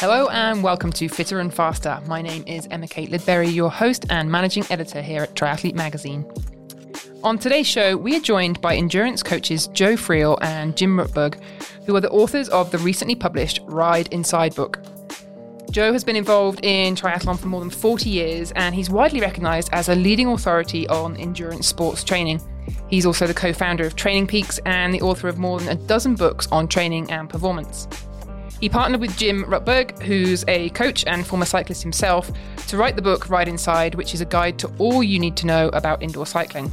Hello and welcome to Fitter and Faster. My name is Emma Kate Lidbury, your host and managing editor here at Triathlete Magazine. On today's show, we are joined by endurance coaches Joe Friel and Jim Rutberg, who are the authors of the recently published Ride Inside book. Joe has been involved in triathlon for more than 40 years and he's widely recognised as a leading authority on endurance sports training. He's also the co founder of Training Peaks and the author of more than a dozen books on training and performance. He partnered with Jim Rutberg, who's a coach and former cyclist himself, to write the book Ride Inside, which is a guide to all you need to know about indoor cycling.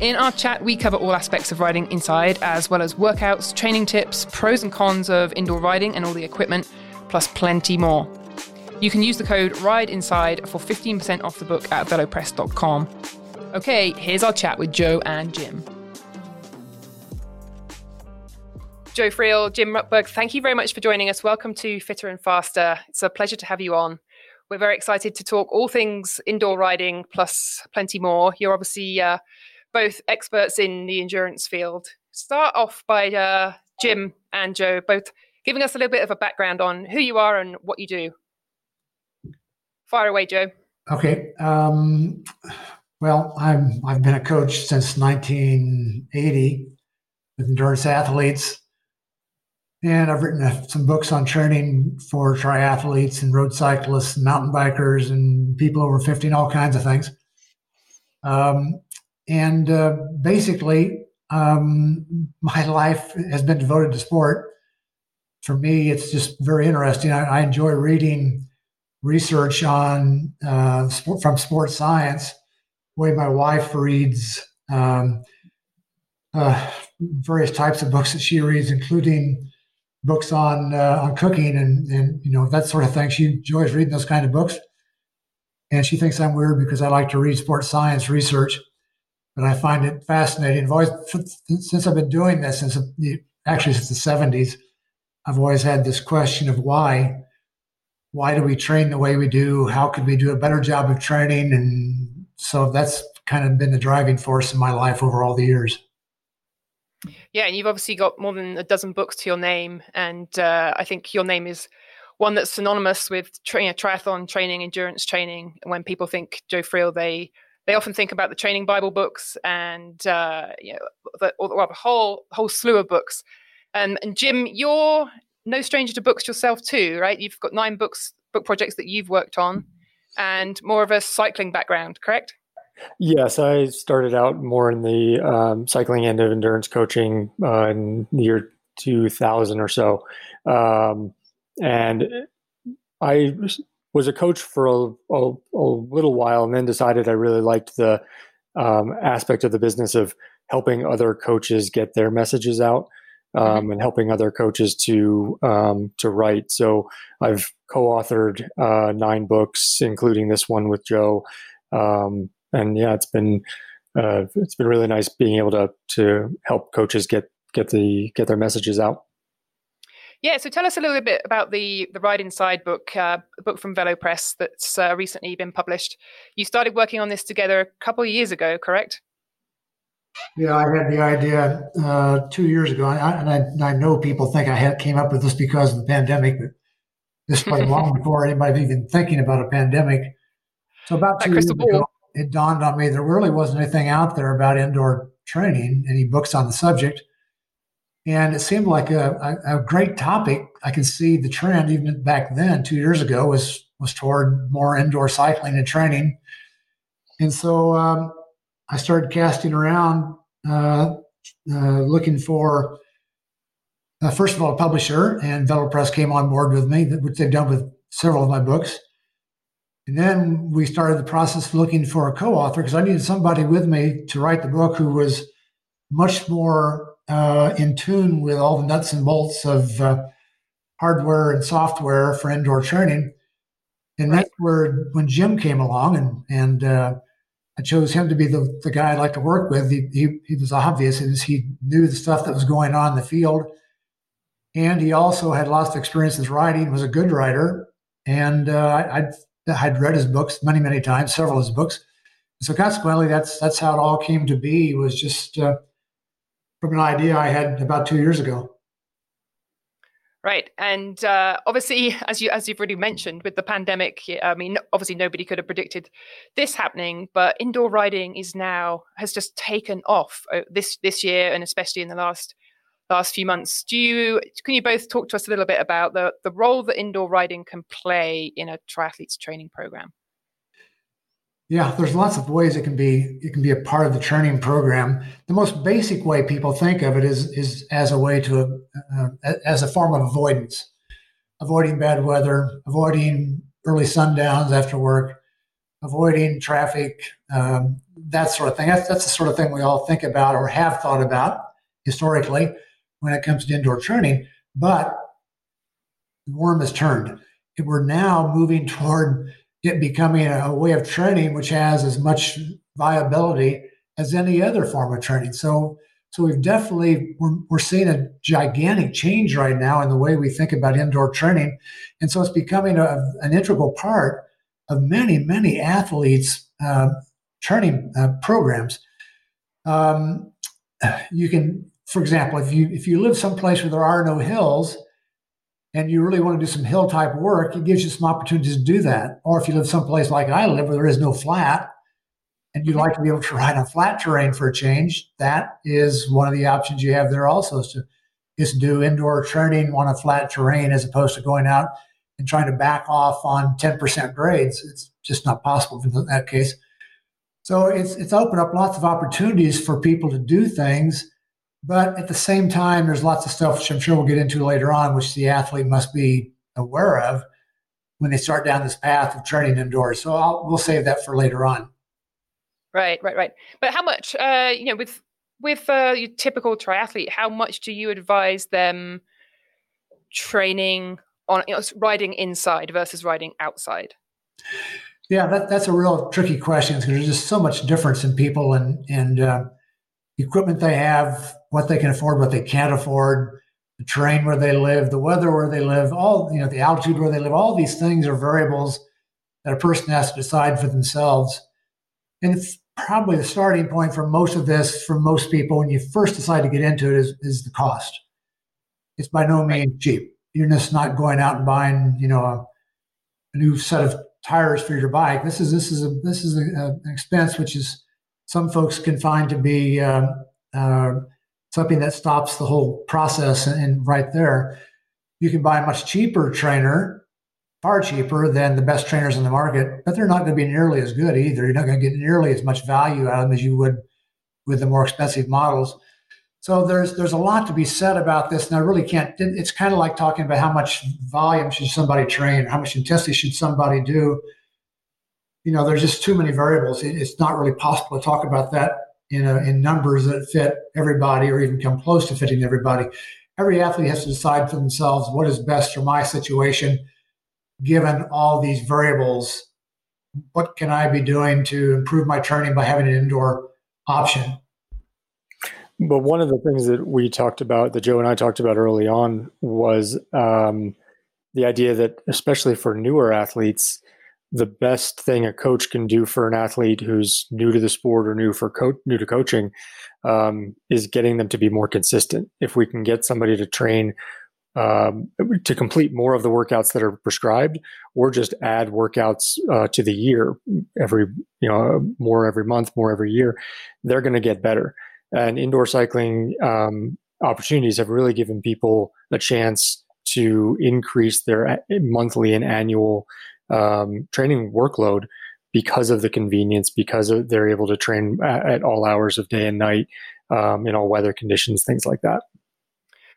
In our chat, we cover all aspects of riding inside, as well as workouts, training tips, pros and cons of indoor riding and all the equipment, plus plenty more. You can use the code RIDE INSIDE for 15% off the book at velopress.com. Okay, here's our chat with Joe and Jim. Joe Friel, Jim Rutberg, thank you very much for joining us. Welcome to Fitter and Faster. It's a pleasure to have you on. We're very excited to talk all things indoor riding plus plenty more. You're obviously uh, both experts in the endurance field. Start off by uh, Jim and Joe both giving us a little bit of a background on who you are and what you do. Fire away, Joe. Okay. Um, well, I'm I've been a coach since 1980 with endurance athletes. And I've written uh, some books on training for triathletes and road cyclists and mountain bikers and people over 50 and all kinds of things. Um, and uh, basically, um, my life has been devoted to sport. For me, it's just very interesting. I, I enjoy reading research on uh, sport, from sports science. Way my wife reads um, uh, various types of books that she reads, including books on uh, on cooking and and you know that sort of thing. She enjoys reading those kind of books, and she thinks I'm weird because I like to read sports science research. But I find it fascinating. I've always, since I've been doing this since actually since the '70s, I've always had this question of why. Why do we train the way we do? How could we do a better job of training? And so that's kind of been the driving force in my life over all the years. Yeah, and you've obviously got more than a dozen books to your name, and uh, I think your name is one that's synonymous with triathlon training, endurance training. When people think Joe Friel, they they often think about the training Bible books and uh, you know the, well, the whole whole slew of books. And, and Jim, you're no stranger to books yourself too, right? You've got nine books book projects that you've worked on, and more of a cycling background, correct? Yes, I started out more in the um, cycling end of endurance coaching uh, in the year 2000 or so. Um, and I was a coach for a, a, a, little while and then decided I really liked the um, aspect of the business of helping other coaches get their messages out. Um, and helping other coaches to um, to write. So I've co-authored uh, nine books, including this one with Joe, um, and yeah, it's been uh, it's been really nice being able to to help coaches get get the get their messages out. Yeah, so tell us a little bit about the the Ride Inside book, uh, book from Velo Press that's uh, recently been published. You started working on this together a couple of years ago, correct? Yeah, I had the idea uh, two years ago, and, I, and I, I, know people think I had came up with this because of the pandemic, but this was long before anybody even thinking about a pandemic. So about two years ago, it dawned on me there really wasn't anything out there about indoor training, any books on the subject. And it seemed like a, a, a, great topic. I can see the trend even back then, two years ago, was was toward more indoor cycling and training. And so um, I started casting around, uh, uh, looking for uh, first of all a publisher, and Velo Press came on board with me, which they've done with several of my books. And then we started the process of looking for a co-author because I needed somebody with me to write the book who was much more uh, in tune with all the nuts and bolts of uh, hardware and software for indoor training. And that's where when Jim came along and and uh, I chose him to be the, the guy I'd like to work with. He, he, he was obvious as he knew the stuff that was going on in the field. And he also had lots of experience with writing, was a good writer. And uh, I, I'd read his books many, many times, several of his books. So consequently, that's that's how it all came to be. Was just uh, from an idea I had about two years ago. Right, and uh, obviously, as you as you've already mentioned, with the pandemic, I mean, obviously nobody could have predicted this happening. But indoor riding is now has just taken off uh, this this year, and especially in the last last few months. Do you can you both talk to us a little bit about the the role that indoor riding can play in a triathlete's training program? Yeah, there's lots of ways it can be it can be a part of the training program. The most basic way people think of it is is as a way to uh, as a form of avoidance, avoiding bad weather, avoiding early sundowns after work, avoiding traffic, um, that sort of thing. That's that's the sort of thing we all think about or have thought about historically when it comes to indoor training. But the worm has turned. We're now moving toward it becoming a, way of training which has as much viability as any other form of training. So, so we've definitely we're, we're seeing a gigantic change right now in the way we think about indoor training, and so it's becoming a, an integral part of many many athletes' uh, training uh, programs. Um, you can, for example, if you if you live someplace where there are no hills, and you really want to do some hill type work, it gives you some opportunities to do that. Or if you live someplace like I live where there is no flat and you'd like to be able to ride on flat terrain for a change, that is one of the options you have there also is to, to do indoor training on a flat terrain as opposed to going out and trying to back off on 10% grades. It's just not possible in that case. So it's, it's opened up lots of opportunities for people to do things but at the same time, there's lots of stuff which I'm sure we'll get into later on, which the athlete must be aware of when they start down this path of training indoors. So I'll, we'll save that for later on. Right, right, right. But how much, uh, you know, with with uh, your typical triathlete, how much do you advise them training on you know, riding inside versus riding outside? Yeah, that, that's a real tricky question because there's just so much difference in people and and uh, equipment they have, what they can afford, what they can't afford, the terrain where they live, the weather where they live, all, you know, the altitude where they live, all these things are variables that a person has to decide for themselves. And it's probably the starting point for most of this, for most people, when you first decide to get into it, is, is the cost. It's by no means cheap. You're just not going out and buying, you know, a, a new set of tires for your bike. This is this is a this is a, a, an expense which is some folks can find to be uh, uh, something that stops the whole process. And, right there, you can buy a much cheaper trainer, far cheaper than the best trainers in the market, but they're not going to be nearly as good either. You're not going to get nearly as much value out of them as you would with the more expensive models. So there's there's a lot to be said about this, and I really can't. It's kind of like talking about how much volume should somebody train, how much intensity should somebody do you know, there's just too many variables. it's not really possible to talk about that in, numbers that fit everybody or even come close to fitting everybody. Every athlete has to decide for themselves what is best for my situation, given all these variables. What can I be doing to improve my training by having an indoor option? But one of the things that we talked about, that Joe and I talked about early on, was um, the idea that, especially for newer athletes, the best thing a coach can do for an athlete who's new to the sport or new for co- new to coaching um, is getting them to be more consistent. If we can get somebody to train um, to complete more of the workouts that are prescribed, or just add workouts uh, to the year every you know more every month, more every year, they're going to get better. And indoor cycling um, opportunities have really given people a chance to increase their monthly and annual um, training workload because of the convenience, because of, they're able to train at, at, all hours of day and night um, in all weather conditions, things like that.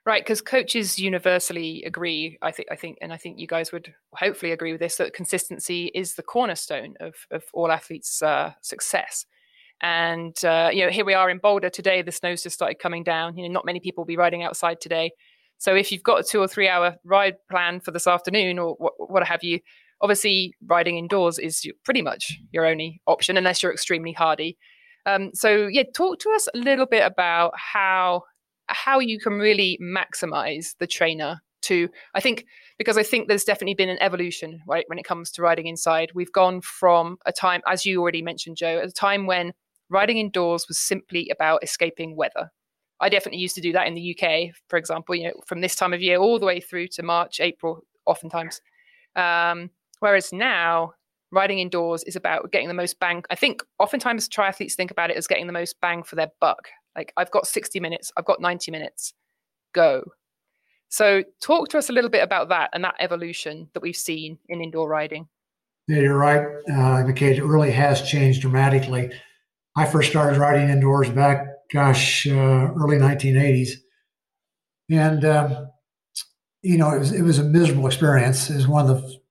Right, because coaches universally agree. I think, I think, and I think you guys would hopefully agree with this that consistency is the cornerstone of of all athletes' uh, success. And uh, you know, here we are in Boulder today. The snow's just started coming down. You know, not many people will be riding outside today. So if you've got a two or three hour ride plan for this afternoon or what, what have you, obviously riding indoors is pretty much your only option unless you're extremely hardy. Um, so yeah, talk to us a little bit about how how you can really maximize the trainer to I think because I think there's definitely been an evolution right when it comes to riding inside. We've gone from a time, as you already mentioned, Joe, at a time when riding indoors was simply about escaping weather. I definitely used to do that in the UK, for example, you know, from this time of year all the way through to March, April, oftentimes. Um, whereas now, riding indoors is about getting the most bang. I think oftentimes triathletes think about it as getting the most bang for their buck. Like, I've got 60 minutes, I've got 90 minutes, go. So, talk to us a little bit about that and that evolution that we've seen in indoor riding. Yeah, you're right, uh, It really has changed dramatically. I first started riding indoors back, gosh, uh, early 1980s, and um, you know, it was it was a miserable experience. It was one of the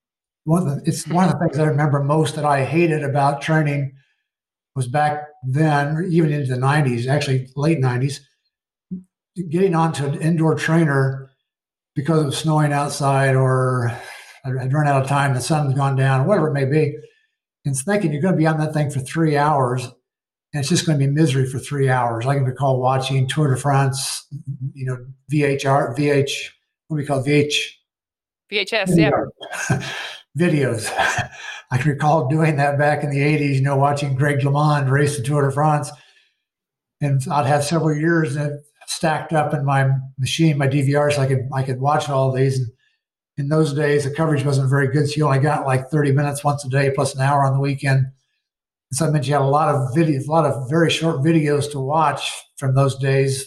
one of the, it's one of the things I remember most that I hated about training was back then, even into the 90s, actually late 90s, getting onto an indoor trainer because it was snowing outside or I'd run out of time, the sun's gone down, whatever it may be, and thinking you're going to be on that thing for three hours and it's just going to be misery for three hours. I can recall watching Tour de France, you know, VHR, VH, what do we call VH? VHS, yeah. videos. I can recall doing that back in the 80s, you know, watching Greg LeMond race the Tour de France. And I'd have several years stacked up in my machine, my DVR, so I could I could watch all these. And in those days, the coverage wasn't very good, so you only got like 30 minutes once a day plus an hour on the weekend. And so that meant you had a lot of videos, a lot of very short videos to watch from those days.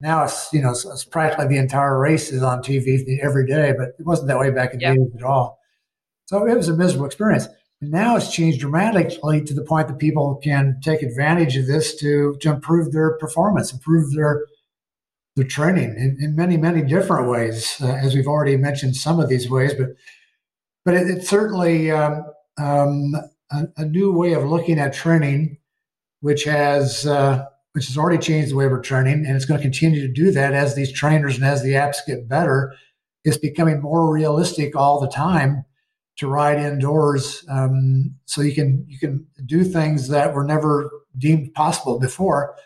Now it's you know it's, it's practically the entire race is on TV every day, but it wasn't that way back in the yep. 80s at all. So it was a miserable experience. And now it's changed dramatically to the point that people can take advantage of this to, to improve their performance, improve their their training in, in many, many different ways, uh, as we've already mentioned some of these ways. But but it, it's certainly um, um, a, a, new way of looking at training, which has uh, which has already changed the way we're training, and it's going to continue to do that as these trainers and as the apps get better. It's becoming more realistic all the time to ride indoors, um, so you can you can do things that were never deemed possible before,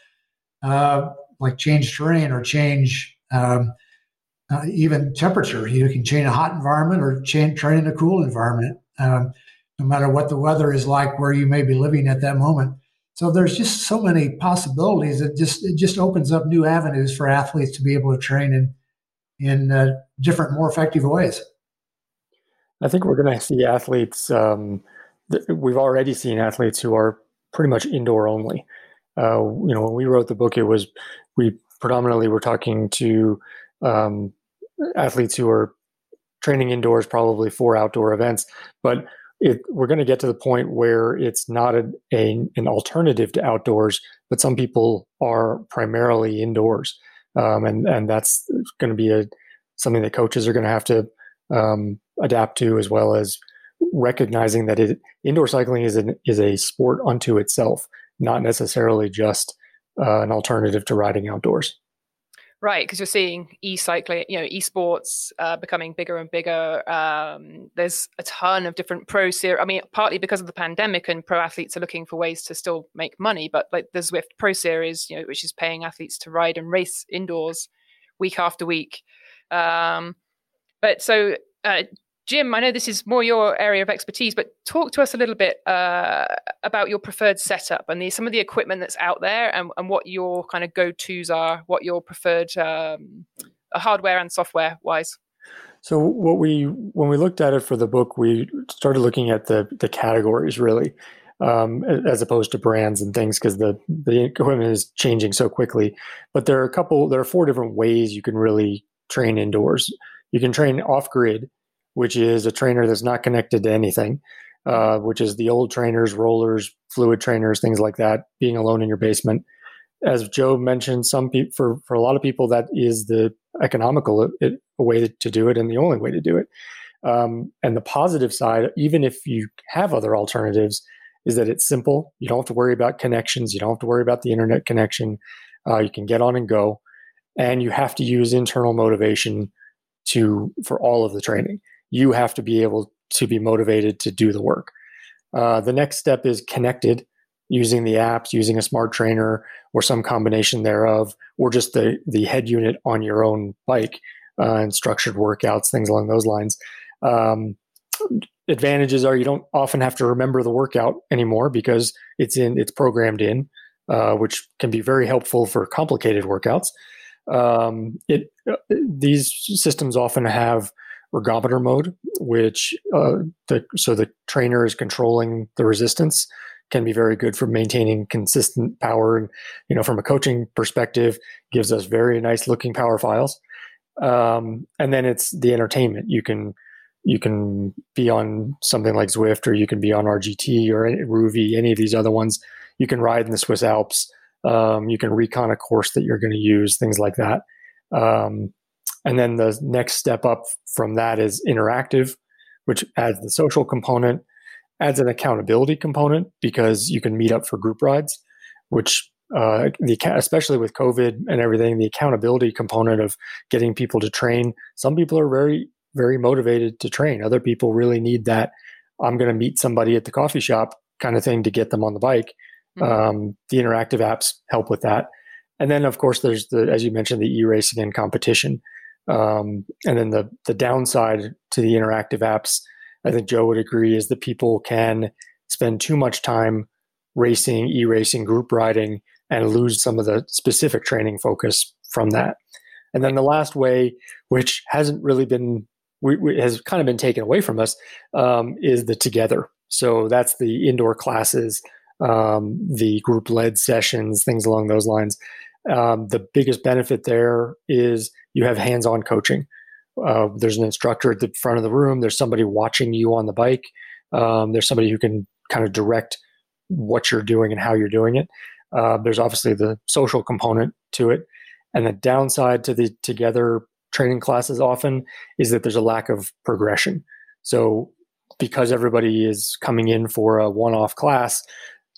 uh, like change terrain or change um, uh, even temperature. You can change a hot environment or change train in a cool environment, um, no matter what the weather is like where you may be living at that moment. So there's just so many possibilities. It just it just opens up new avenues for athletes to be able to train in in uh, different, more effective ways. I think we're going to see athletes. Um, th- we've already seen athletes who are pretty much indoor only. Uh, you know, when we wrote the book, it was we predominantly were talking to um, athletes who are training indoors, probably for outdoor events. But it, we're going to get to the point where it's not a, a, an alternative to outdoors, but some people are primarily indoors, um, and and that's going to be a something that coaches are going to have to um, adapt to, as well as recognizing that it, indoor cycling is an, is a sport unto itself, not necessarily just uh, an alternative to riding outdoors. Right, because you're seeing e-cycling, you know, esports uh, becoming bigger and bigger. Um, there's a ton of different pro series. I mean, partly because of the pandemic, and pro athletes are looking for ways to still make money. But like the Zwift Pro Series, you know, which is paying athletes to ride and race indoors week after week. Um, but so, uh, Jim, I know this is more your area of expertise, but talk to us a little bit uh, about your preferred setup and the, some of the equipment that's out there and, and what your kind of go tos are, what your preferred um, hardware and software wise. So what we when we looked at it for the book, we started looking at the the categories really, um, as opposed to brands and things because the the equipment is changing so quickly. But there are a couple, there are four different ways you can really train indoors. You can train off grid, which is a trainer that's not connected to anything, uh, which is the old trainers, rollers, fluid trainers, things like that, being alone in your basement. As Joe mentioned, some people for for a lot of people that is the economical it, way to do it and the only way to do it. Um, and the positive side, even if you have other alternatives, is that it's simple. You don't have to worry about connections. You don't have to worry about the internet connection. Uh, you can get on and go, and you have to use internal motivation to for all of the training you have to be able to be motivated to do the work. Uh, the next step is connected using the apps, using a smart trainer or some combination thereof, or just the, the head unit on your own bike uh, and structured workouts, things along those lines. Um, advantages are you don't often have to remember the workout anymore because it's in it's programmed in. uh, which can be very helpful for complicated workouts. Um, it uh, these systems often have ergometer mode, which uh, the so the trainer is controlling the resistance can be very good for maintaining consistent power and you know from a coaching perspective gives us very nice looking power files um, and then it's the entertainment you can you can be on something like Zwift or you can be on RGT or Rouvy, any of these other ones. You can ride in the Swiss Alps. Um, you can recon a course that you're going to use, things like that. Um, and then the next step up from that is interactive, which adds the social component, adds an accountability component because you can meet up for group rides, which uh, the especially with COVID and everything, the accountability component of getting people to train. Some people are very very motivated to train. Other people really need that. I'm going to meet somebody at the coffee shop kind of thing to get them on the bike. Mm-hmm. Um, the interactive apps help with that. And then, of course, there's the as you mentioned, the e-racing and competition. Um, and then the the downside to the interactive apps, I think Joe would agree, is that people can spend too much time racing, e-racing, group riding, and lose some of the specific training focus from that. And then the last way, which hasn't really been we, we, has kind of been taken away from us, um, is the together. So that's the indoor classes, um, the group led sessions, things along those lines. Um, the biggest benefit there is you have hands on coaching. Uh, there's an instructor at the front of the room. There's somebody watching you on the bike. Um, there's somebody who can kind of direct what you're doing and how you're doing it. Uh, there's obviously the social component to it. And the downside to the together training classes often is that there's a lack of progression. So because everybody is coming in for a one-off class,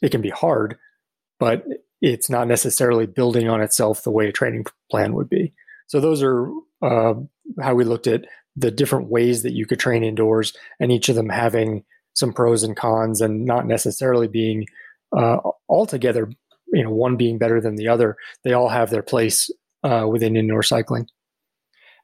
it can be hard, but it's not necessarily building on itself the way a training plan would be. So those are uh, how we looked at the different ways that you could train indoors, and each of them having some pros and cons, and not necessarily being uh, altogether, you know, one being better than the other. They all have their place uh, within indoor cycling.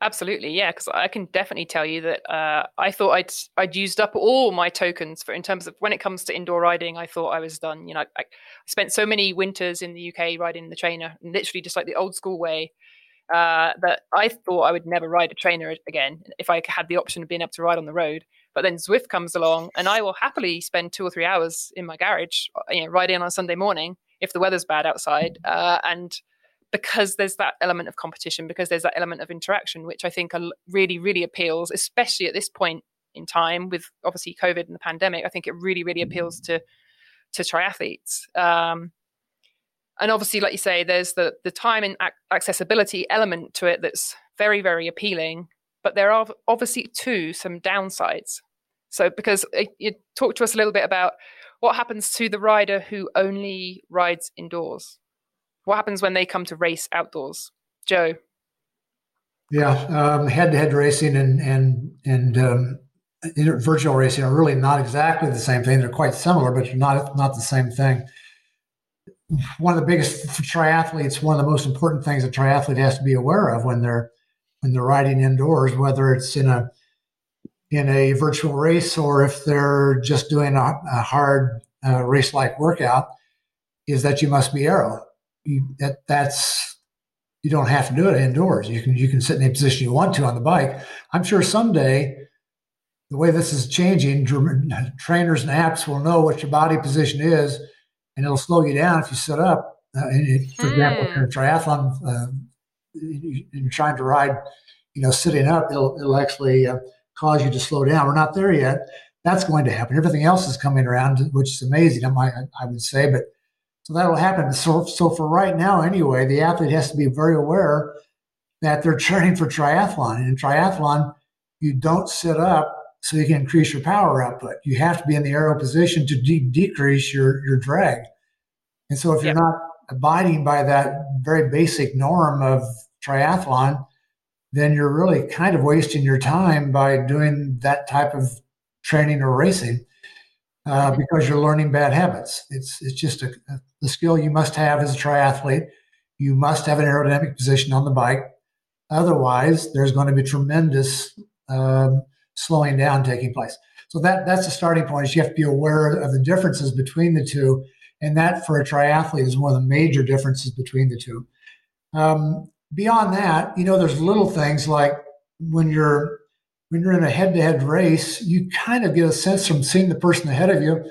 Absolutely, yeah. Because I can definitely tell you that uh, I thought I'd I'd used up all my tokens for in terms of when it comes to indoor riding. I thought I was done. You know, I, I spent so many winters in the UK riding the trainer, literally just like the old school way. Uh, that I thought I would never ride a trainer again if I had the option of being able to ride on the road. But then Zwift comes along, and I will happily spend two or three hours in my garage, uh, you know, riding on a Sunday morning if the weather's bad outside, uh, and because there's that element of competition, because there's that element of interaction, which I think really, really appeals, especially at this point in time with obviously COVID and the pandemic. I think it really, really appeals to to triathletes. Um, and obviously, like you say, there's the the time and ac- accessibility element to it that's very, very appealing. But there are obviously too some downsides. So, because uh, you talk to us a little bit about what happens to the rider who only rides indoors. What happens when they come to race outdoors, Joe? Yeah, head to head racing and and and um, virtual racing are really not exactly the same thing. They're quite similar, but they're not not the same thing. One of the biggest for triathletes, one of the most important things a triathlete has to be aware of when they're when they're riding indoors, whether it's in a in a virtual race or if they're just doing a, a hard uh, race like workout, is that you must be aero you, that that's you don't have to do it indoors. You can you can sit in any position you want to on the bike. I'm sure someday the way this is changing, trainers and apps will know what your body position is, and it'll slow you down if you sit up. Uh, it, for example, you're a triathlon, uh, you're trying to ride, you know, sitting up, it'll, it'll actually uh, cause you to slow down. We're not there yet. That's going to happen. Everything else is coming around, which is amazing. I, I would say, but so that'll happen. So, so for right now, anyway, the athlete has to be very aware that they're training for triathlon. And in triathlon, you don't sit up so you can increase your power output. You have to be in the aero position to de- decrease your, your drag. And so if you're not abiding by that very basic norm of triathlon, then you're really kind of wasting your time by doing that type of training or racing uh, because you're learning bad habits. It's it's just a, a, the skill you must have as a triathlete. You must have an aerodynamic position on the bike. Otherwise, there's going to be tremendous um, slowing down taking place. So that that's the starting point. Is you have to be aware of the differences between the two, And that for a triathlete is one of the major differences between the two. Um, beyond that, you know, there's little things like when you're when you're in a head-to-head race, you kind of get a sense from seeing the person ahead of you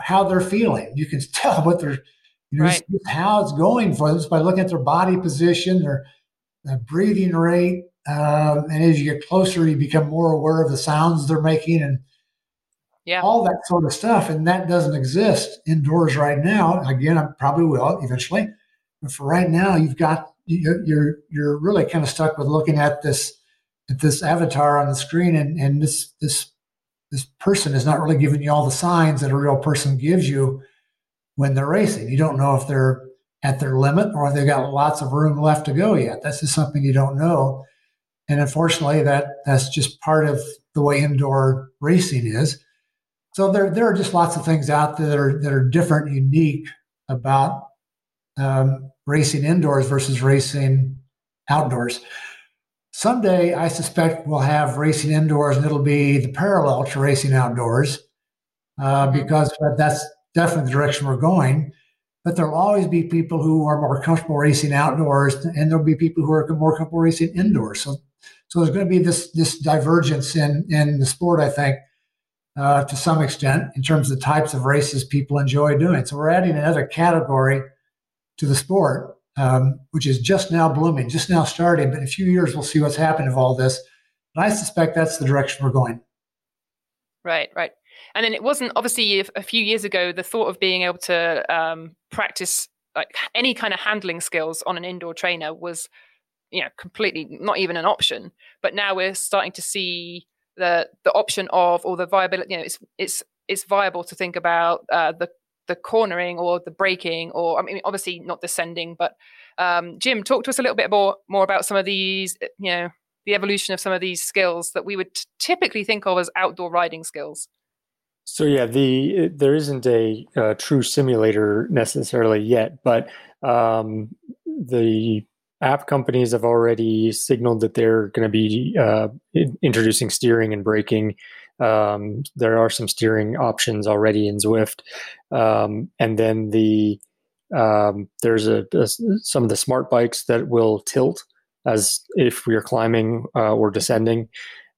how they're feeling. You can tell what they're you know, right. how it's going for them just by looking at their body position, their, their breathing rate, um, and as you get closer, you become more aware of the sounds they're making and yeah. all that sort of stuff. And that doesn't exist indoors right now. Again, I probably will eventually, but for right now, you've got you're you're really kind of stuck with looking at this this avatar on the screen, and and this this this person is not really giving you all the signs that a real person gives you when they're racing. You don't know if they're at their limit or if they've got lots of room left to go yet. That's just something you don't know. And unfortunately, that that's just part of the way indoor racing is. So there, there are just lots of things out there that are, that are different, unique about um, racing indoors versus racing outdoors. Someday, I suspect we'll have racing indoors, and it'll be the parallel to racing outdoors, uh, mm-hmm. because that's definitely the direction we're going. But there'll always be people who are more comfortable racing outdoors, and there'll be people who are more comfortable racing indoors. So, so there's going to be this this divergence in in the sport, I think, uh, to some extent, in terms of the types of races people enjoy doing. So we're adding another category to the sport, um, which is just now blooming, just now starting. But in a few years, we'll see what's happened of all this. And I suspect that's the direction we're going. Right, right. And then it wasn't obviously a few years ago the thought of being able to um, practice like any kind of handling skills on an indoor trainer was, you know, completely not even an option. But now we're starting to see the the option of or the viability. You know, it's it's it's viable to think about uh, the the cornering or the braking or I mean obviously not descending. But um, Jim, talk to us a little bit more more about some of these. You know, the evolution of some of these skills that we would typically think of as outdoor riding skills. So yeah, the there isn't a, a true simulator necessarily yet, but um, the app companies have already signaled that they're going to be uh, introducing steering and braking. Um, there are some steering options already in Zwift, um, and then the um, there's a, a, some of the smart bikes that will tilt as if we are climbing uh, or descending.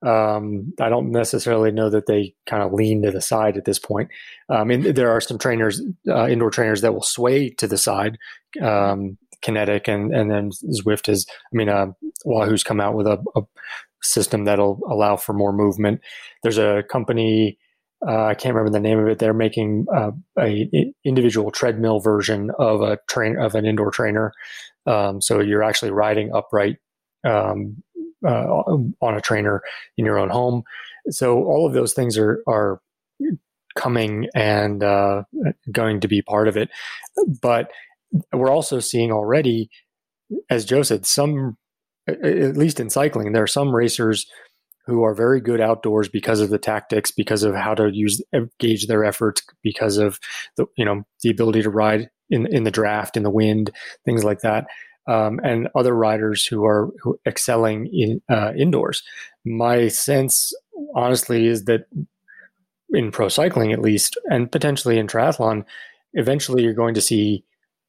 Um, I don't necessarily know that they kind of lean to the side at this point. Um, and there are some trainers, uh, indoor trainers, that will sway to the side. Um, Kinetic and and then Zwift is, I mean, uh, Wahoo's come out with a, a system that'll allow for more movement. There's a company. Uh, I can't remember the name of it. They're making uh, a individual treadmill version of a train of an indoor trainer. Um, so you're actually riding upright um, uh, on a trainer in your own home. So all of those things are are coming and uh, going to be part of it. But we're also seeing already, as Joe said, some at least in cycling, there are some racers who are very good outdoors because of the tactics, because of how to use gauge their efforts, because of the you know the ability to ride in in the draft, in the wind, things like that um, and other riders who are who excelling in uh, indoors. My sense, honestly, is that in pro cycling, at least, and potentially in triathlon, eventually you're going to see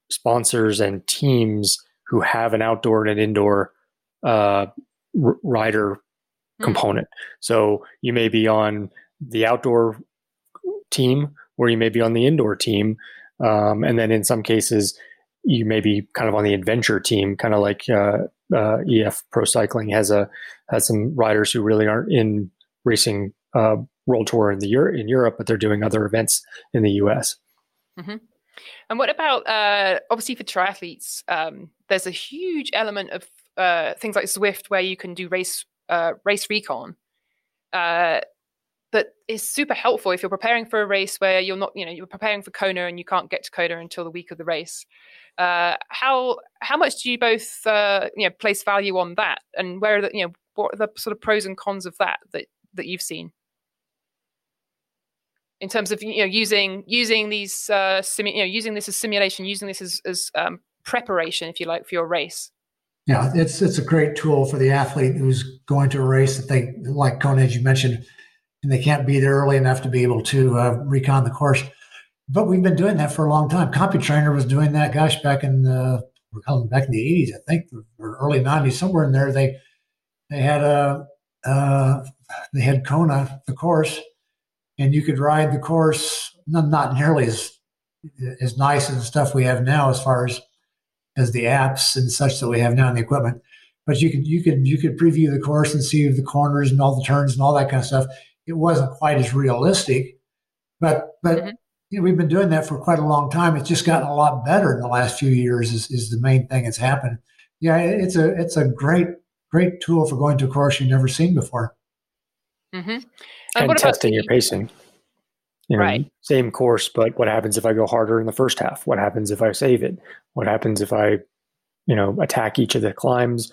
sponsors and teams who have an outdoor and an indoor uh, r- rider mm-hmm. component. So you may be on the outdoor team, or you may be on the indoor team, um, and then in some cases you may be kind of on the adventure team, kind of like uh, uh, EF Pro Cycling has a has some riders who really aren't in racing uh, World Tour in the Euro- in Europe, but they're doing other events in the US. Mm-hmm. And what about uh, obviously for triathletes? Um, there's a huge element of uh, things like Zwift where you can do race uh, race recon. that is super helpful if you're preparing for a race where you're not, you know, you're preparing for Kona and you can't get to Kona until the week of the race. Uh, how how much do you both uh, you know place value on that, and where are the you know what are the sort of pros and cons of that that that you've seen in terms of you know using using these uh, simu- you know using this as simulation, using this as, as um, preparation, if you like, for your race. Yeah, it's it's a great tool for the athlete who's going to a race that they like Kona, as you mentioned, and they can't be there early enough to be able to uh, recon the course. but we've been doing that for a long time. CompuTrainer was doing that, gosh, back in the back in the eighties, I think, or early nineties, somewhere in there. They they had a uh, they had Kona, the course, and you could ride the course not, not nearly as as nice as the stuff we have now as far as as the apps and such that we have now in the equipment. But you could you could you could preview the course and see the corners and all the turns and all that kind of stuff. It wasn't quite as realistic, but but mm-hmm. you know, we've been doing that for quite a long time. It's just gotten a lot better in the last few years. Is, is the main thing that's happened. Yeah, it's a it's a great great tool for going to a course you've never seen before. Mm-hmm. And, and testing your pacing. You know, right. same course, but what happens if I go harder in the first half? What happens if I save it? What happens if I, you know, attack each of the climbs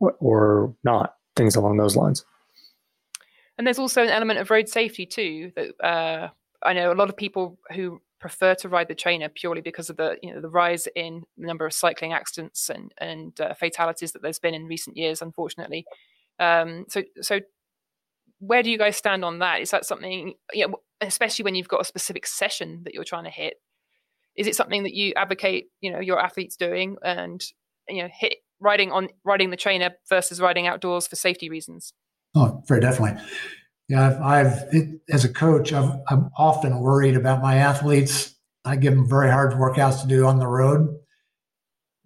or, or not? Things along those lines. And there's also an element of road safety too. That uh, I know a lot of people who prefer to ride the trainer purely because of the you know the rise in the number of cycling accidents and and uh, fatalities that there's been in recent years, unfortunately. Um, so so where do you guys stand on that? Is that something, you know, especially when you've got a specific session that you're trying to hit? Is it something that you advocate, you know, your athletes doing and you know, hit riding on riding the trainer versus riding outdoors for safety reasons? Oh, very definitely. Yeah, I've, I've it, as a coach, i am often worried about my athletes. I give them very hard workouts to do on the road,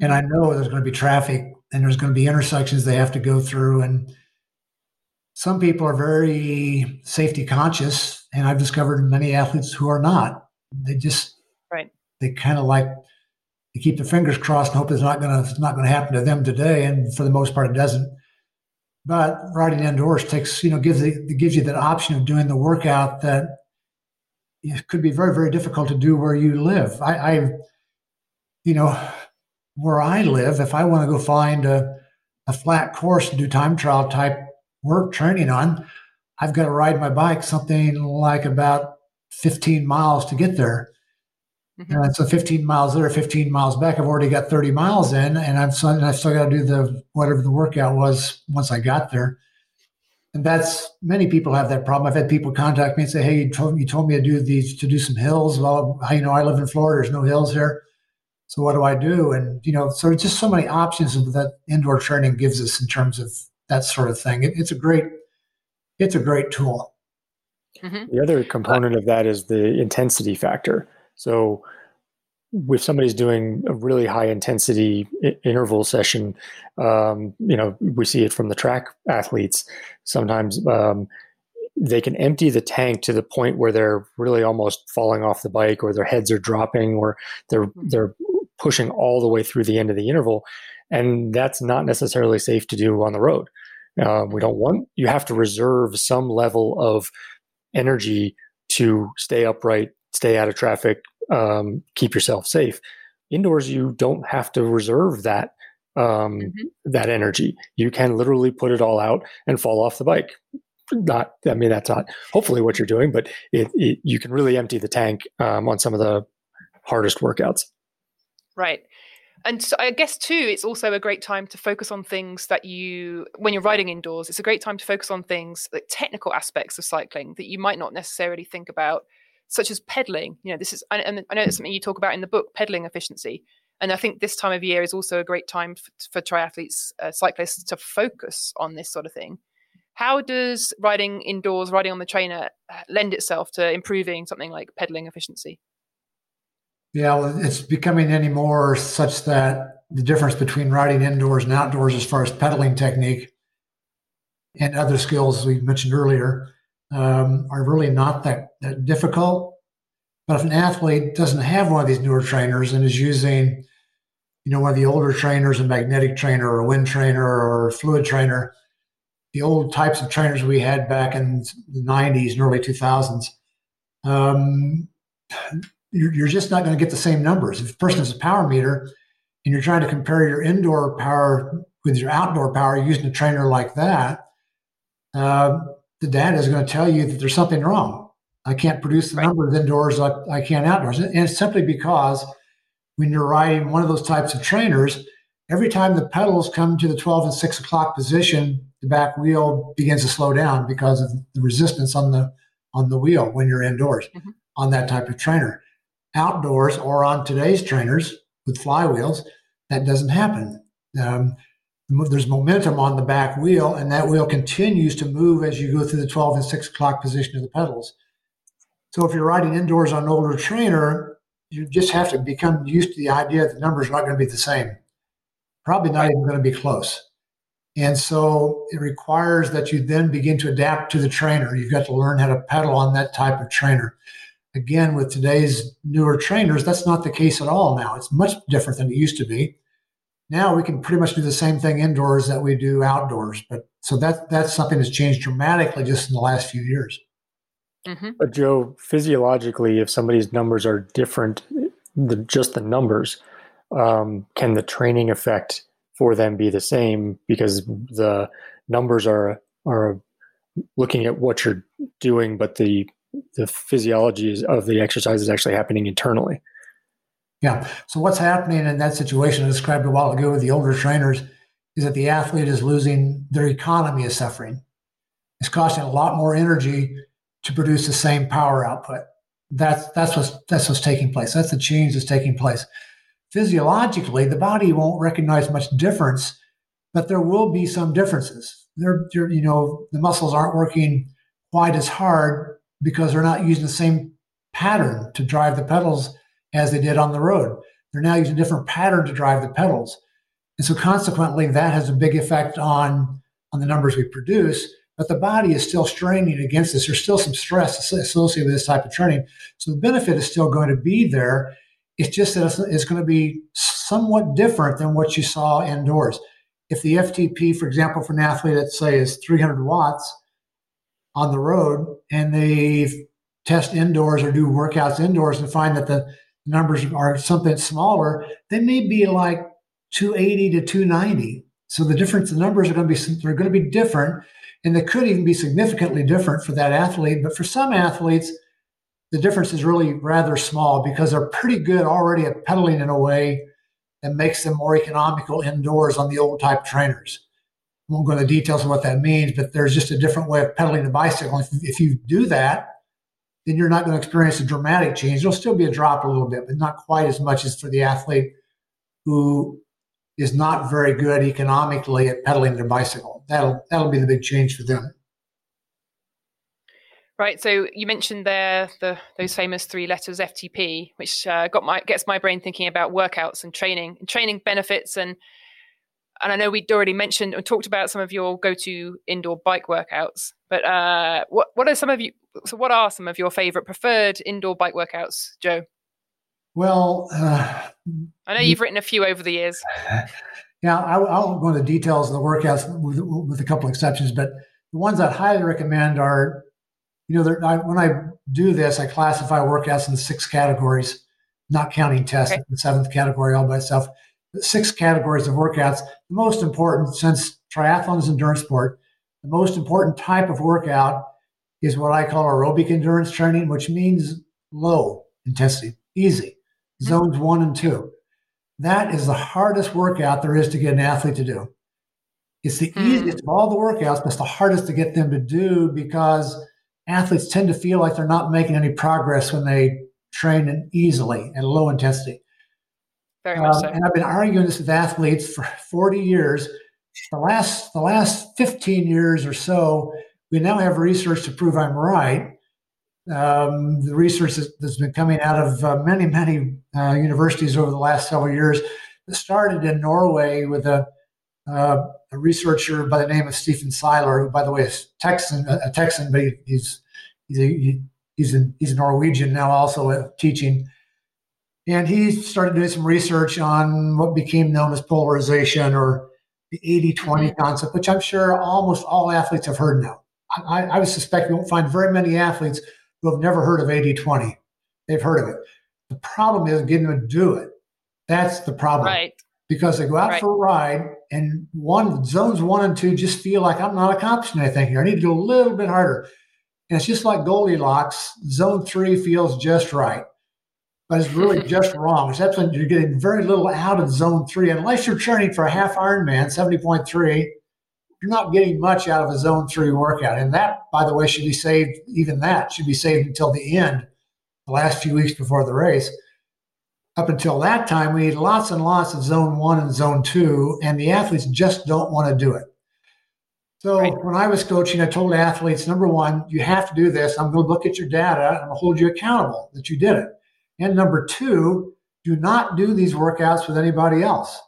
and I know there's going to be traffic and there's going to be intersections they have to go through, and some people are very safety conscious, and I've discovered many athletes who are not. They just right. They kind of like they keep their fingers crossed and hope it's not going to it's not going to happen to them today, and for the most part, it doesn't. But riding indoors takes you know gives the, gives you that option of doing the workout that it could be very very difficult to do where you live. I, I you know where I live, if I want to go find a, a flat course to do time trial type we're training on, I've got to ride my bike something like about 15 miles to get there. Mm-hmm. And so 15 miles there, 15 miles back. I've already got 30 miles in, and I've still, I've still got to do the whatever the workout was once I got there. And that's many people have that problem. I've had people contact me and say, "Hey, you told you told me to do these to do some hills. Well, you know, I live in Florida. There's no hills here. So what do I do?" And you know, so just so many options that indoor training gives us in terms of that sort of thing. It, it's a great it's a great tool. Mm-hmm. The other component of that is the intensity factor. So if somebody's doing a really high intensity I- interval session, um, you know, we see it from the track athletes. Sometimes um, they can empty the tank to the point where they're really almost falling off the bike, or their heads are dropping, or they're mm-hmm. they're pushing all the way through the end of the interval and that's not necessarily safe to do on the road. Uh, we don't want you have to reserve some level of energy to stay upright, stay out of traffic, um, keep yourself safe. Indoors, you don't have to reserve that um, mm-hmm. that energy. You can literally put it all out and fall off the bike. Not, I mean, that's not hopefully what you're doing, but it, it, you can really empty the tank um, on some of the hardest workouts. Right and so I guess too, it's also a great time to focus on things that you, when you're riding indoors, it's a great time to focus on things like technical aspects of cycling that you might not necessarily think about, such as pedaling. You know, this is, and I know it's something you talk about in the book, pedaling efficiency. And I think this time of year is also a great time for, for triathletes, uh, cyclists to focus on this sort of thing. How does riding indoors, riding on the trainer, uh, lend itself to improving something like pedaling efficiency? Yeah, well, it's becoming any more such that the difference between riding indoors and outdoors, as far as pedaling technique and other skills we mentioned earlier, um, are really not that, that difficult. But if an athlete doesn't have one of these newer trainers and is using, you know, one of the older trainers, a magnetic trainer or a wind trainer or a fluid trainer, the old types of trainers we had back in the 90s and early 2000s, um, you're, you're just not going to get the same numbers. If a person has a power meter and you're trying to compare your indoor power with your outdoor power using a trainer like that, uh, the data is going to tell you that there's something wrong. I can't produce the right. number of indoors like I can outdoors. And it's simply because when you're riding one of those types of trainers, every time the pedals come to the 12 and 6 o'clock position, the back wheel begins to slow down because of the resistance on the on the wheel when you're indoors mm-hmm. on that type of trainer. Outdoors or on today's trainers with flywheels, that doesn't happen. Um, there's momentum on the back wheel, and that wheel continues to move as you go through the 12 and 6 o'clock position of the pedals. So if you're riding indoors on an older trainer, you just have to become used to the idea that the numbers are not going to be the same. Probably not even going to be close. And so it requires that you then begin to adapt to the trainer. You've got to learn how to pedal on that type of trainer. Again, with today's newer trainers, that's not the case at all now. It's much different than it used to be. Now we can pretty much do the same thing indoors that we do outdoors. But so that that's something that's changed dramatically just in the last few years. Mm-hmm. But Joe, physiologically, if somebody's numbers are different than just the numbers, um, can the training effect for them be the same because the numbers are are looking at what you're doing, but the the physiology of the exercise is actually happening internally. Yeah. So what's happening in that situation I described a while ago with the older trainers is that the athlete is losing their economy is suffering. It's costing a lot more energy to produce the same power output. That's that's what's that's what's taking place. That's the change that's taking place physiologically, the body won't recognize much difference, but there will be some differences. They're, you know, the muscles aren't working quite as hard because they're not using the same pattern to drive the pedals as they did on the road. They're now using a different pattern to drive the pedals. And so consequently, that has a big effect on, on the numbers we produce. But the body is still straining against this. There's still some stress associated with this type of training. So the benefit is still going to be there. It's just that it's, it's going to be somewhat different than what you saw indoors. If the FTP, for example, for an athlete, let's say is 300 watts on the road, and they test indoors or do workouts indoors and find that the numbers are something smaller, they may be like 280 to 290. So the difference, the numbers are going to be they're going to be different, and they could even be significantly different for that athlete. But for some athletes, the difference is really rather small because they're pretty good already at pedaling in a way that makes them more economical indoors on the old type trainers. I won't go into details of what that means, but there's just a different way of pedaling a bicycle. If, if you do that, then you're not going to experience a dramatic change. There'll still be a drop a little bit, but not quite as much as for the athlete who is not very good economically at pedaling their bicycle. That'll that'll be the big change for them. Right. So you mentioned there the those famous three letters FTP, which uh, got my gets my brain thinking about workouts and training and training benefits and and I know we'd already mentioned and talked about some of your go-to indoor bike workouts, but uh, what what are some of you? So what are some of your favorite preferred indoor bike workouts, Joe? Well, uh, I know you've written a few over the years. Yeah, I, I won't go into details of the workouts with, with a couple exceptions, but the ones I'd highly recommend are you know, I, when I do this, I classify workouts in six categories, not counting tests, okay. the seventh category all by itself. Six categories of workouts. The most important, since triathlon is endurance sport, the most important type of workout is what I call aerobic endurance training, which means low intensity, easy, zones one and two. That is the hardest workout there is to get an athlete to do. It's the mm. easiest of all the workouts, but it's the hardest to get them to do because athletes tend to feel like they're not making any progress when they train easily at low intensity. Very much um, so. And I've been arguing this with athletes for 40 years. The last the last 15 years or so, we now have research to prove I'm right. Um, the research that's been coming out of uh, many, many uh, universities over the last several years. It started in Norway with a uh, a researcher by the name of Stephen Seiler, who, by the way, is Texan, a Texan, but he, he's he's a, he's a, he's a Norwegian now, also teaching. And he started doing some research on what became known as polarization or the 80 20 mm-hmm. concept, which I'm sure almost all athletes have heard now. I, I would suspect you won't find very many athletes who have never heard of 80 20. They've heard of it. The problem is getting them to do it. That's the problem. Right because they go out right. for a ride and one zones one and two just feel like I'm not accomplishing anything here. I need to go a little bit harder. And it's just like Goldilocks. Zone three feels just right, but it's really just wrong. Except when you're getting very little out of zone three, unless you're training for a half Ironman, 70.3, you're not getting much out of a zone three workout. And that, by the way, should be saved, even that should be saved until the end, the last few weeks before the race Up until that time, we need lots and lots of zone one and zone two, and the athletes just don't want to do it. So right. when I was coaching, I told athletes, number one, you have to do this. I'm going to look at your data and I'm going to hold you accountable that you did it. And number two, do not do these workouts with anybody else.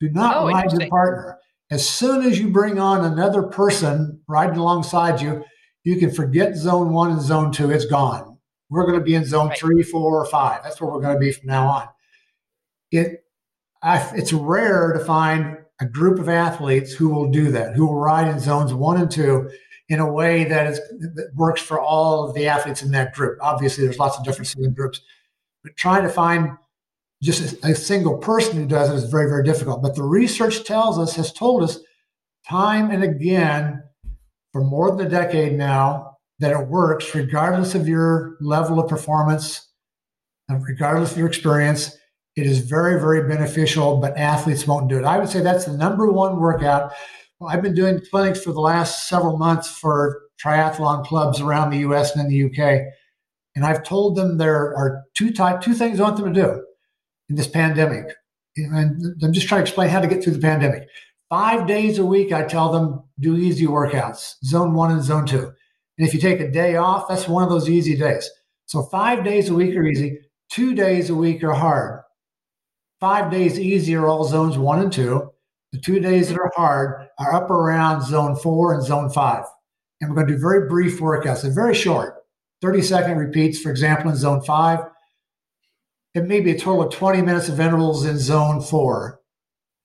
Do not oh, ride your partner. As soon as you bring on another person riding alongside you, you can forget zone one and zone two. It's gone. We're going to be in zone right. three, four, or five. That's where we're going to be from now on. It, I, it's rare to find a group of athletes who will do that, who will ride in zones one and two in a way that is that works for all of the athletes in that group. Obviously, there's lots of differences in groups, but trying to find just a, a single person who does it is very, very difficult. But the research tells us, has told us time and again for more than a decade now that it works regardless of your level of performance, and regardless of your experience. It is very, very beneficial, but athletes won't do it. I would say that's the number one workout. I've been doing clinics for the last several months for triathlon clubs around the US and in the UK. And I've told them there are two type two things I want them to do in this pandemic. And I'm just trying to explain how to get through the pandemic. Five days a week, I tell them do easy workouts, zone one and zone two. And if you take a day off, that's one of those easy days. So five days a week are easy. Two days a week are hard. Five days easy are all zones one and two. The two days that are hard are up around zone four and zone five. And we're going to do very brief workouts. They're very short, 30 second repeats, for example, in zone five. It may be a total of 20 minutes of intervals in zone four.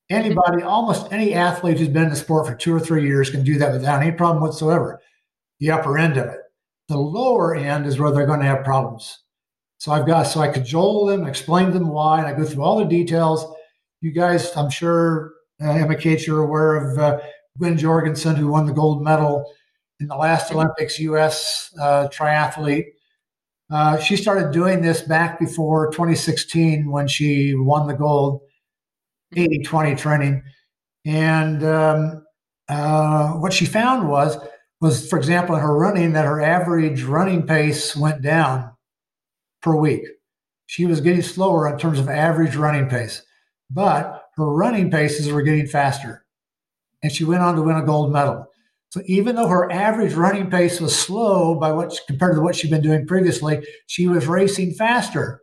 Anybody, almost any athlete who's been in the sport for two or three years can do that without any problem whatsoever. The upper end of it. The lower end is where they're going to have problems. So I've got so I cajole them, explain them why, and I go through all the details. You guys, I'm sure, Emma Kate, you're aware of uh, Gwen Jorgensen, who won the gold medal in the last Olympics, U.S. Uh, triathlete. Uh, she started doing this back before 2016 when she won the gold 80 20 training. And um, uh, what she found was, was for example, in her running, that her average running pace went down per week. She was getting slower in terms of average running pace, but her running paces were getting faster. And she went on to win a gold medal. So even though her average running pace was slow by what compared to what she'd been doing previously, she was racing faster.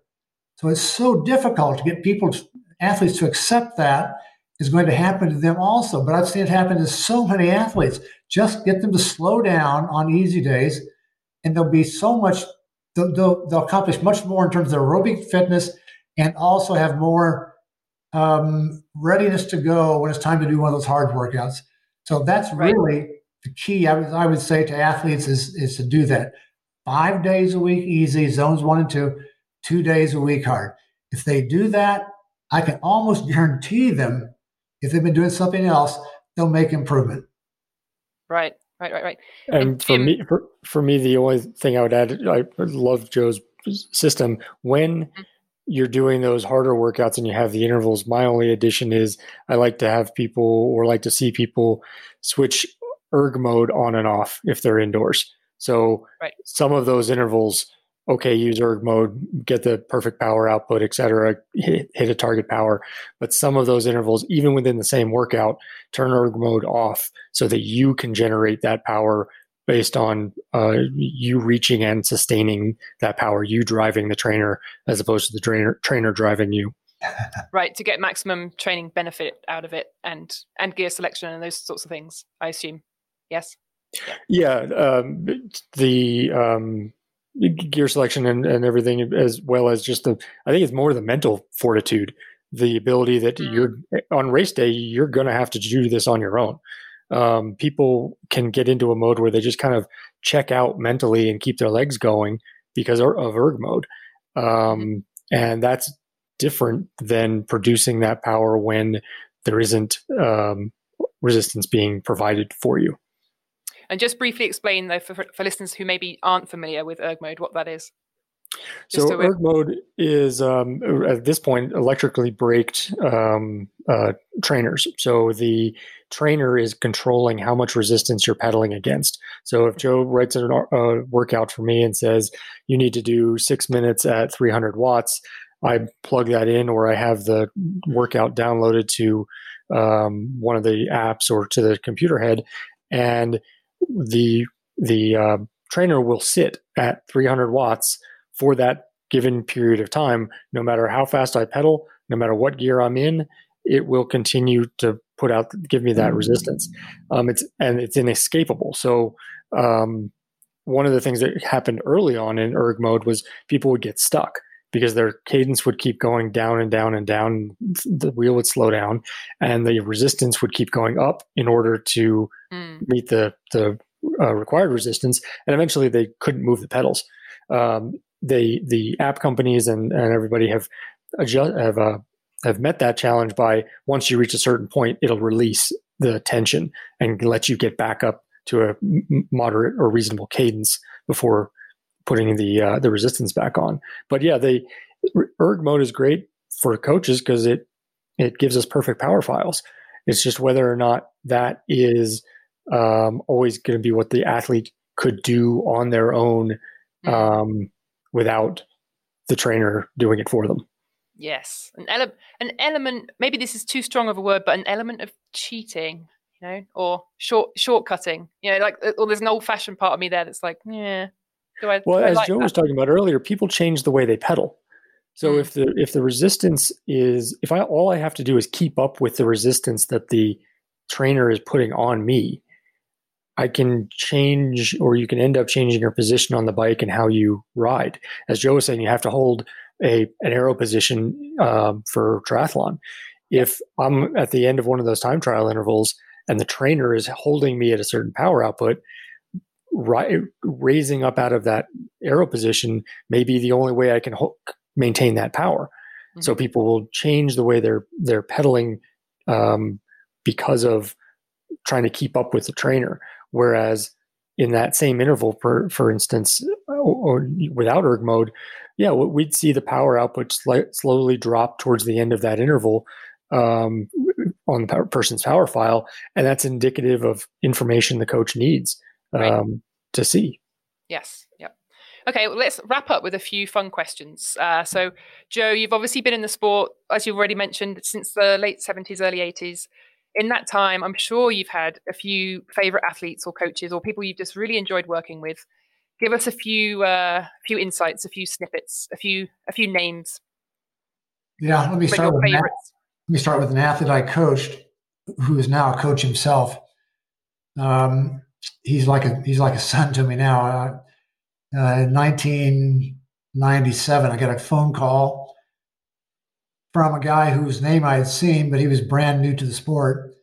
So it's so difficult to get people, athletes, to accept that is going to happen to them also. But I've seen it happen to so many athletes. Just get them to slow down on easy days, and they'll be so much they'll, they'll, they'll accomplish much more in terms of aerobic fitness and also have more um, readiness to go when it's time to do one of those hard workouts. So that's right. really the key. I would, I would say to athletes is, is to do that. Five days a week, easy, zones one and two, two days a week, hard. If they do that, I can almost guarantee them, if they've been doing something else, they'll make improvement. Right right, right, right. And, and for me, for, for me, the only thing I would add, I love Joe's system. When mm-hmm. You're doing those harder workouts and you have the intervals, my only addition is I like to have people or like to see people switch erg mode on and off if they're indoors. So right. some of those intervals okay, use erg mode, get the perfect power output, et cetera, hit, hit, a target power. But some of those intervals, even within the same workout, turn erg mode off so that you can generate that power based on uh, you reaching and sustaining that power, you driving the trainer as opposed to the trainer trainer driving you. right to get maximum training benefit out of it and and gear selection and those sorts of things i assume yes yeah, yeah um, the um, gear selection and, and everything as well as just the i think it's more the mental fortitude the ability that mm. you're on race day you're going to have to do this on your own um, people can get into a mode where they just kind of check out mentally and keep their legs going because of erg mode um, and that's different than producing that power when there isn't um, resistance being provided for you and just briefly explain, though, for, for listeners who maybe aren't familiar with erg mode, what that is. Just so, erg mode is um, at this point electrically braked um, uh, trainers. So the trainer is controlling how much resistance you're pedaling against. So if Joe writes a uh, workout for me and says you need to do six minutes at 300 watts, I plug that in, or I have the workout downloaded to um, one of the apps or to the computer head, and the the uh, trainer will sit at 300 watts for that given period of time. No matter how fast I pedal, no matter what gear I'm in, it will continue to put out give me that mm-hmm. resistance. Um, it's and it's inescapable. So um, one of the things that happened early on in erg mode was people would get stuck because their cadence would keep going down and down and down. The wheel would slow down, and the resistance would keep going up in order to mm. meet the the uh, required resistance. And eventually, they couldn't move the pedals. Um, they the app companies and and everybody have adjust have uh, have met that challenge by once you reach a certain point, it'll release the tension and let you get back up to a moderate or reasonable cadence before putting the uh, the resistance back on. But yeah, the erg mode is great for coaches because it it gives us perfect power files. It's just whether or not that is um, always going to be what the athlete could do on their own mm. um, without the trainer doing it for them. Yes, an element, an element. Maybe this is too strong of a word, but an element of cheating, you know, or short shortcutting. You know, like, uh, or there's an old-fashioned part of me there that's like, yeah, I, well, as like Joe that? was talking about earlier, people change the way they pedal. So mm. if the if the resistance is if I all I have to do is keep up with the resistance that the trainer is putting on me, I can change or you can end up changing your position on the bike and how you ride. As Joe was saying, you have to hold a an aero position um, for triathlon. If I'm at the end of one of those time trial intervals and the trainer is holding me at a certain power output, ri- raising up out of that aero position may be the only way I can ho- maintain that power. Mm-hmm. So people will change the way they're they're pedaling um, because of trying to keep up with the trainer. Whereas in that same interval, for for instance, or, or without erg mode, yeah, we'd see the power output sl- slowly drop towards the end of that interval um, on the person's power file, and that's indicative of information the coach needs right. um, to see. Yes. Yep. Okay, well, let's wrap up with a few fun questions. Uh, so, Joe, you've obviously been in the sport, as you've already mentioned, since the late 70s, early 80s. In that time, I'm sure you've had a few favorite athletes or coaches or people you've just really enjoyed working with. Give us a few uh, few insights, a few snippets, a few a few names. Yeah, let me start with let me start with an athlete I coached, who is now a coach himself. Um, he's like a he's like a son to me now. Uh, uh, in 1997, I got a phone call from a guy whose name I had seen, but he was brand new to the sport,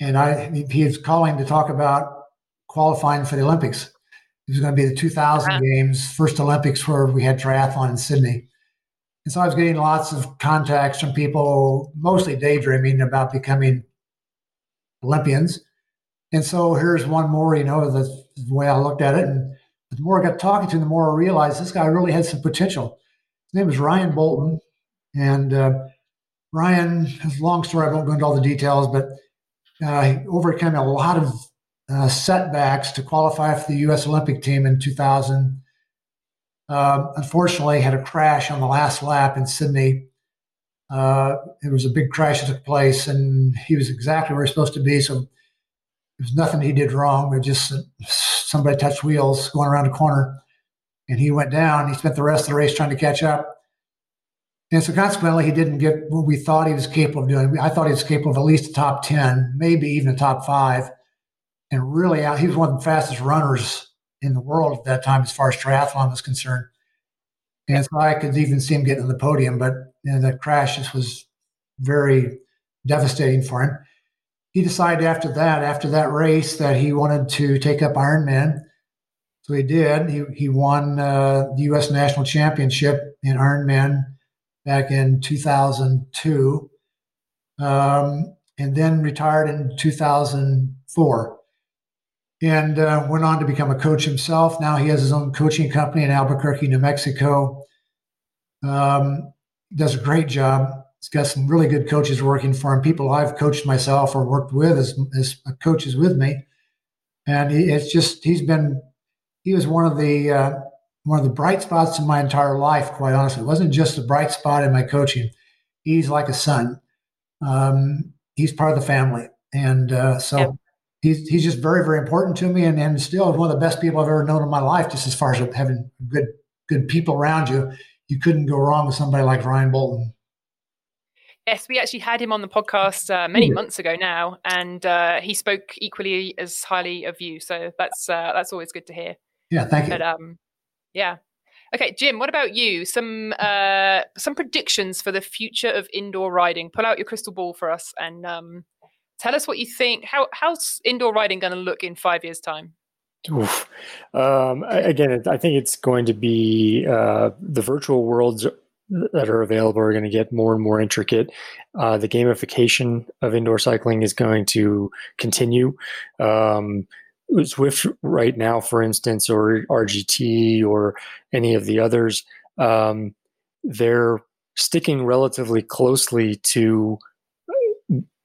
and I he was calling to talk about qualifying for the Olympics. It was going to be the 2000 uh-huh. games, first Olympics where we had triathlon in Sydney. And so I was getting lots of contacts from people, mostly daydreaming about becoming Olympians. And so here's one more, you know, the, the way I looked at it. And the more I got talking to him, the more I realized this guy really had some potential. His name was Ryan Bolton. And uh, Ryan, it's a long story. I won't go into all the details, but uh, he overcame a lot of uh, setbacks to qualify for the U.S. Olympic team in 2000. Uh, unfortunately, had a crash on the last lap in Sydney. Uh, it was a big crash that took place, and he was exactly where he was supposed to be. So was nothing he did wrong, but just somebody touched wheels going around a corner, and he went down. He spent the rest of the race trying to catch up. And so consequently, he didn't get what we thought he was capable of doing. I thought he was capable of at least a top 10, maybe even a top five. And really, he was one of the fastest runners in the world at that time as far as triathlon was concerned. And so I could even see him getting on the podium, but you know, that crash just was very devastating for him he decided after that, after that race, that he wanted to take up Ironman. So he did. He, he won uh, the U.S. National Championship in Ironman back in 2002, um, and then retired in 2004. And uh, went on to become a coach himself. Now he has his own coaching company in Albuquerque, New Mexico. Um, does a great job He's got some really good coaches working for him. People I've coached myself or worked with as, as coaches with me, and he, it's just he's been he was one of the uh, one of the bright spots in my entire life, quite honestly. It wasn't just a bright spot in my coaching. He's like a son. Um, he's part of the family. And uh, so yep. he's, he's just very, very important to me and, and still one of the best people I've ever known in my life, just as far as having good, good people around you. You couldn't go wrong with somebody like Ryan Bolton. Yes, we actually had him on the podcast uh, many months ago now, and uh, he spoke equally as highly of you. So that's uh, that's always good to hear. Yeah, thank you. But um, yeah. Okay, Jim. What about you? Some uh, some predictions for the future of indoor riding. Pull out your crystal ball for us and um, tell us what you think. How how's indoor riding going to look in five years' time? Um, again, I think it's going to be uh, the virtual worlds that are available are going to get more and more intricate. Uh, the gamification of indoor cycling is going to continue. Um, Zwift right now, for instance, or RGT or any of the others, um, they're sticking relatively closely to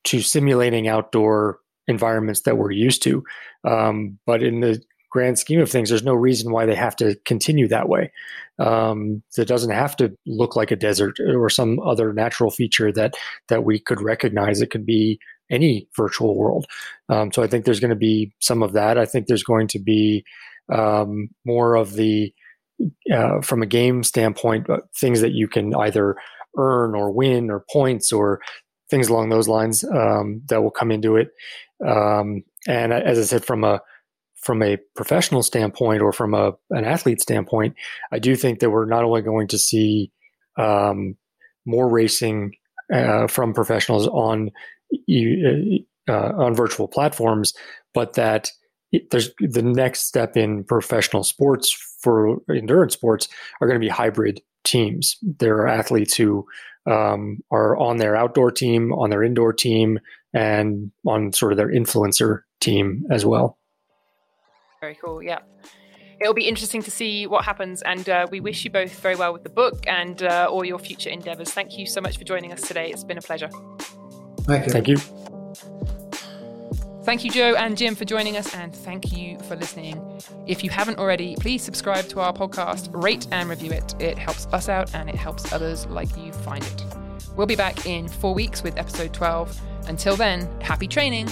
to simulating outdoor environments that we're used to. Um, but in the grand scheme of things, there's no reason why they have to continue that way. Um, it doesn't have to look like a desert or some other natural feature that that we could recognize. It could be any virtual world. Um, so I think there's going to be some of that. I think there's going to be um, more of the uh, from a game standpoint, uh, things that you can either earn or win or points or things along those lines um, that will come into it. Um, and as I said, from a from a professional standpoint or from a an athlete standpoint, I do think that we're not only going to see um, more racing uh, from professionals on uh, uh, on virtual platforms, but that it, there's the next step in professional sports for endurance sports are going to be hybrid teams. There are athletes who um, are on their outdoor team, on their indoor team, and on sort of their influencer team as well. Very cool. Yeah. It'll be interesting to see what happens, and uh, we wish you both very well with the book and uh, all your future endeavors. Thank you so much for joining us today. It's been a pleasure. Thank you. Thank you. Thank you, Joe and Jim, for joining us, and thank you for listening. If you haven't already, please subscribe to our podcast, rate and review it. It helps us out and it helps others like you find it. We'll be back in four weeks with episode 12. Until then, happy training.